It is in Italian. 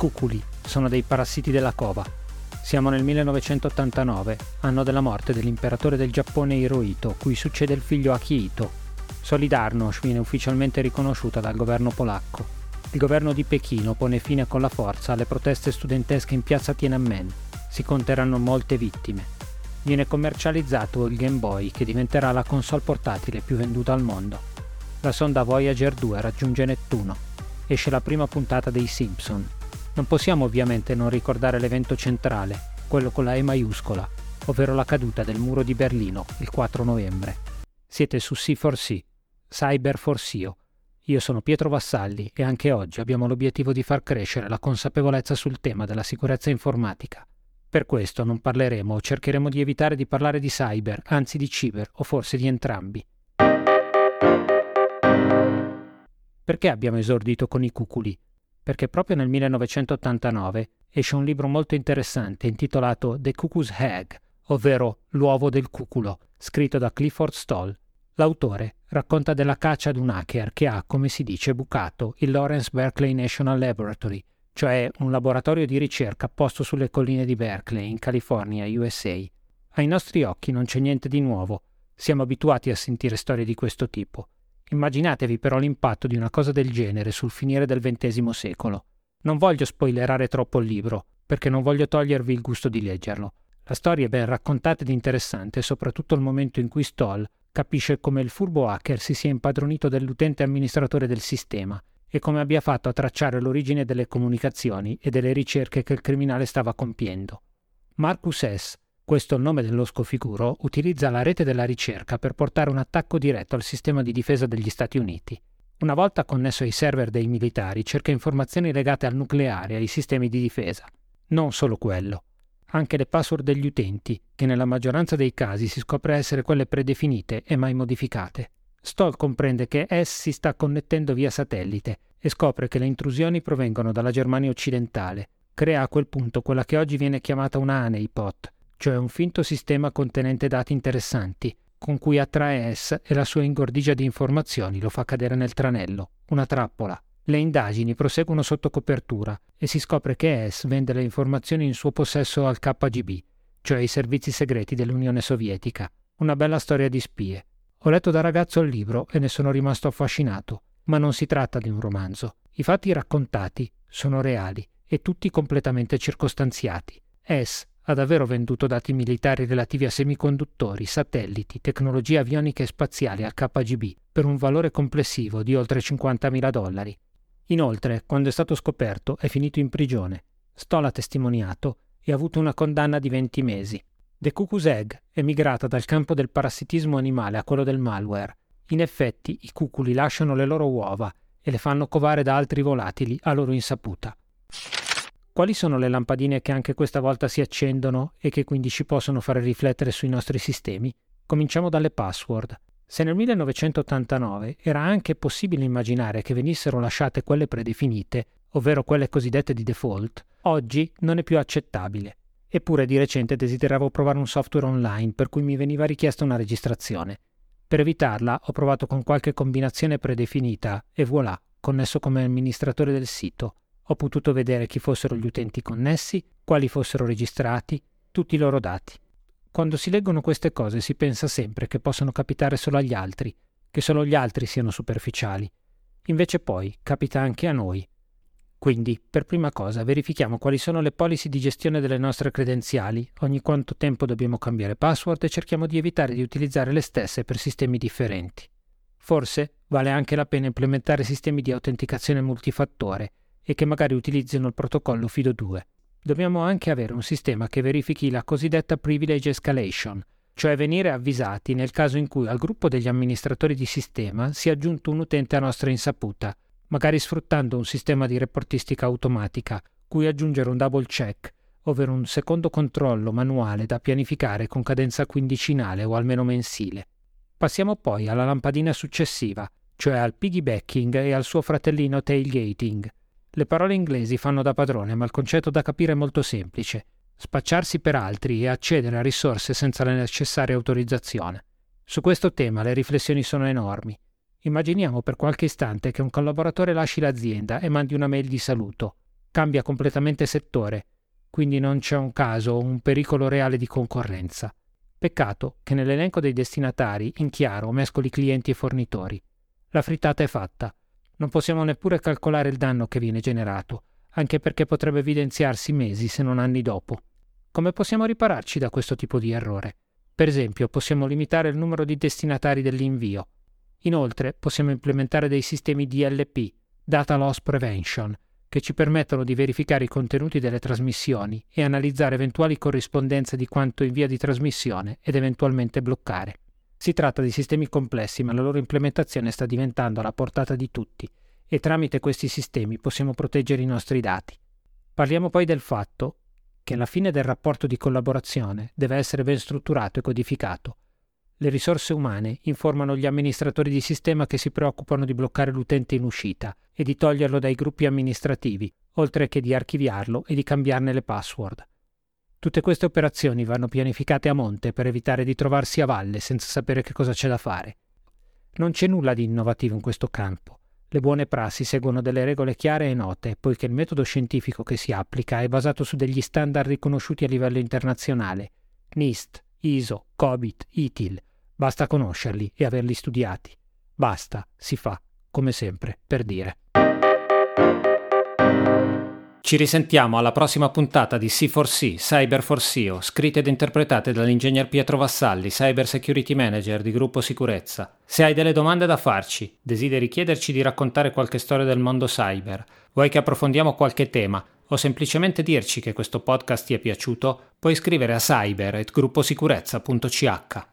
cuculi sono dei parassiti della cova. Siamo nel 1989, anno della morte dell'imperatore del Giappone Hirohito, cui succede il figlio Akihito. Solidarnosc viene ufficialmente riconosciuta dal governo polacco. Il governo di Pechino pone fine con la forza alle proteste studentesche in piazza Tiananmen. Si conteranno molte vittime. Viene commercializzato il Game Boy che diventerà la console portatile più venduta al mondo. La sonda Voyager 2 raggiunge Nettuno. Esce la prima puntata dei Simpson. Non possiamo ovviamente non ricordare l'evento centrale, quello con la E maiuscola, ovvero la caduta del muro di Berlino il 4 novembre. Siete su C4C, Cyber for SEO. Io sono Pietro Vassalli e anche oggi abbiamo l'obiettivo di far crescere la consapevolezza sul tema della sicurezza informatica. Per questo non parleremo o cercheremo di evitare di parlare di cyber, anzi di ciber o forse di entrambi. Perché abbiamo esordito con i cuculi? Perché proprio nel 1989 esce un libro molto interessante intitolato The Cuckoo's Egg, ovvero L'uovo del cuculo, scritto da Clifford Stoll L'autore racconta della caccia ad un hacker che ha, come si dice, bucato il Lawrence Berkeley National Laboratory, cioè un laboratorio di ricerca posto sulle colline di Berkeley, in California, USA. Ai nostri occhi non c'è niente di nuovo, siamo abituati a sentire storie di questo tipo. Immaginatevi però l'impatto di una cosa del genere sul finire del XX secolo. Non voglio spoilerare troppo il libro, perché non voglio togliervi il gusto di leggerlo. La storia è ben raccontata ed interessante, soprattutto il momento in cui Stoll capisce come il furbo hacker si sia impadronito dell'utente amministratore del sistema e come abbia fatto a tracciare l'origine delle comunicazioni e delle ricerche che il criminale stava compiendo. Marcus S., questo è il nome dello scofiguro, utilizza la rete della ricerca per portare un attacco diretto al sistema di difesa degli Stati Uniti. Una volta connesso ai server dei militari, cerca informazioni legate al nucleare e ai sistemi di difesa. Non solo quello anche le password degli utenti, che nella maggioranza dei casi si scopre essere quelle predefinite e mai modificate. Stoll comprende che S si sta connettendo via satellite e scopre che le intrusioni provengono dalla Germania occidentale. Crea a quel punto quella che oggi viene chiamata una honeypot, cioè un finto sistema contenente dati interessanti, con cui attrae S e la sua ingordigia di informazioni lo fa cadere nel tranello, una trappola. Le indagini proseguono sotto copertura e si scopre che S vende le informazioni in suo possesso al KGB, cioè i servizi segreti dell'Unione Sovietica. Una bella storia di spie. Ho letto da ragazzo il libro e ne sono rimasto affascinato, ma non si tratta di un romanzo. I fatti raccontati sono reali e tutti completamente circostanziati. S ha davvero venduto dati militari relativi a semiconduttori, satelliti, tecnologie avioniche e spaziali al KGB per un valore complessivo di oltre 50.000 dollari. Inoltre, quando è stato scoperto, è finito in prigione. Stoll ha testimoniato e ha avuto una condanna di 20 mesi. The Cuckoo's Egg è migrata dal campo del parassitismo animale a quello del malware. In effetti, i cuculi lasciano le loro uova e le fanno covare da altri volatili a loro insaputa. Quali sono le lampadine che anche questa volta si accendono e che quindi ci possono fare riflettere sui nostri sistemi? Cominciamo dalle password. Se nel 1989 era anche possibile immaginare che venissero lasciate quelle predefinite, ovvero quelle cosiddette di default, oggi non è più accettabile. Eppure di recente desideravo provare un software online per cui mi veniva richiesta una registrazione. Per evitarla ho provato con qualche combinazione predefinita e voilà, connesso come amministratore del sito. Ho potuto vedere chi fossero gli utenti connessi, quali fossero registrati, tutti i loro dati. Quando si leggono queste cose si pensa sempre che possano capitare solo agli altri, che solo gli altri siano superficiali. Invece poi capita anche a noi. Quindi, per prima cosa, verifichiamo quali sono le policy di gestione delle nostre credenziali, ogni quanto tempo dobbiamo cambiare password e cerchiamo di evitare di utilizzare le stesse per sistemi differenti. Forse vale anche la pena implementare sistemi di autenticazione multifattore e che magari utilizzino il protocollo FIDO2 dobbiamo anche avere un sistema che verifichi la cosiddetta privilege escalation, cioè venire avvisati nel caso in cui al gruppo degli amministratori di sistema sia aggiunto un utente a nostra insaputa, magari sfruttando un sistema di reportistica automatica, cui aggiungere un double check, ovvero un secondo controllo manuale da pianificare con cadenza quindicinale o almeno mensile. Passiamo poi alla lampadina successiva, cioè al piggybacking e al suo fratellino tailgating, le parole inglesi fanno da padrone, ma il concetto da capire è molto semplice. Spacciarsi per altri e accedere a risorse senza la necessaria autorizzazione. Su questo tema le riflessioni sono enormi. Immaginiamo per qualche istante che un collaboratore lasci l'azienda e mandi una mail di saluto. cambia completamente settore, quindi non c'è un caso o un pericolo reale di concorrenza. Peccato che nell'elenco dei destinatari in chiaro mescoli clienti e fornitori. La frittata è fatta. Non possiamo neppure calcolare il danno che viene generato, anche perché potrebbe evidenziarsi mesi se non anni dopo. Come possiamo ripararci da questo tipo di errore? Per esempio, possiamo limitare il numero di destinatari dell'invio. Inoltre, possiamo implementare dei sistemi DLP, Data Loss Prevention, che ci permettono di verificare i contenuti delle trasmissioni e analizzare eventuali corrispondenze di quanto in via di trasmissione ed eventualmente bloccare. Si tratta di sistemi complessi, ma la loro implementazione sta diventando alla portata di tutti e tramite questi sistemi possiamo proteggere i nostri dati. Parliamo poi del fatto che alla fine del rapporto di collaborazione deve essere ben strutturato e codificato le risorse umane informano gli amministratori di sistema che si preoccupano di bloccare l'utente in uscita e di toglierlo dai gruppi amministrativi, oltre che di archiviarlo e di cambiarne le password. Tutte queste operazioni vanno pianificate a monte per evitare di trovarsi a valle senza sapere che cosa c'è da fare. Non c'è nulla di innovativo in questo campo. Le buone prassi seguono delle regole chiare e note, poiché il metodo scientifico che si applica è basato su degli standard riconosciuti a livello internazionale, NIST, ISO, COBIT, ITIL, Basta conoscerli e averli studiati. Basta, si fa, come sempre, per dire. Ci risentiamo alla prossima puntata di C4C, Cyber for SEO, scritte ed interpretate dall'ingegner Pietro Vassalli, Cyber Security Manager di Gruppo Sicurezza. Se hai delle domande da farci, desideri chiederci di raccontare qualche storia del mondo cyber, vuoi che approfondiamo qualche tema o semplicemente dirci che questo podcast ti è piaciuto, puoi scrivere a cyber.grupposicurezza.ch.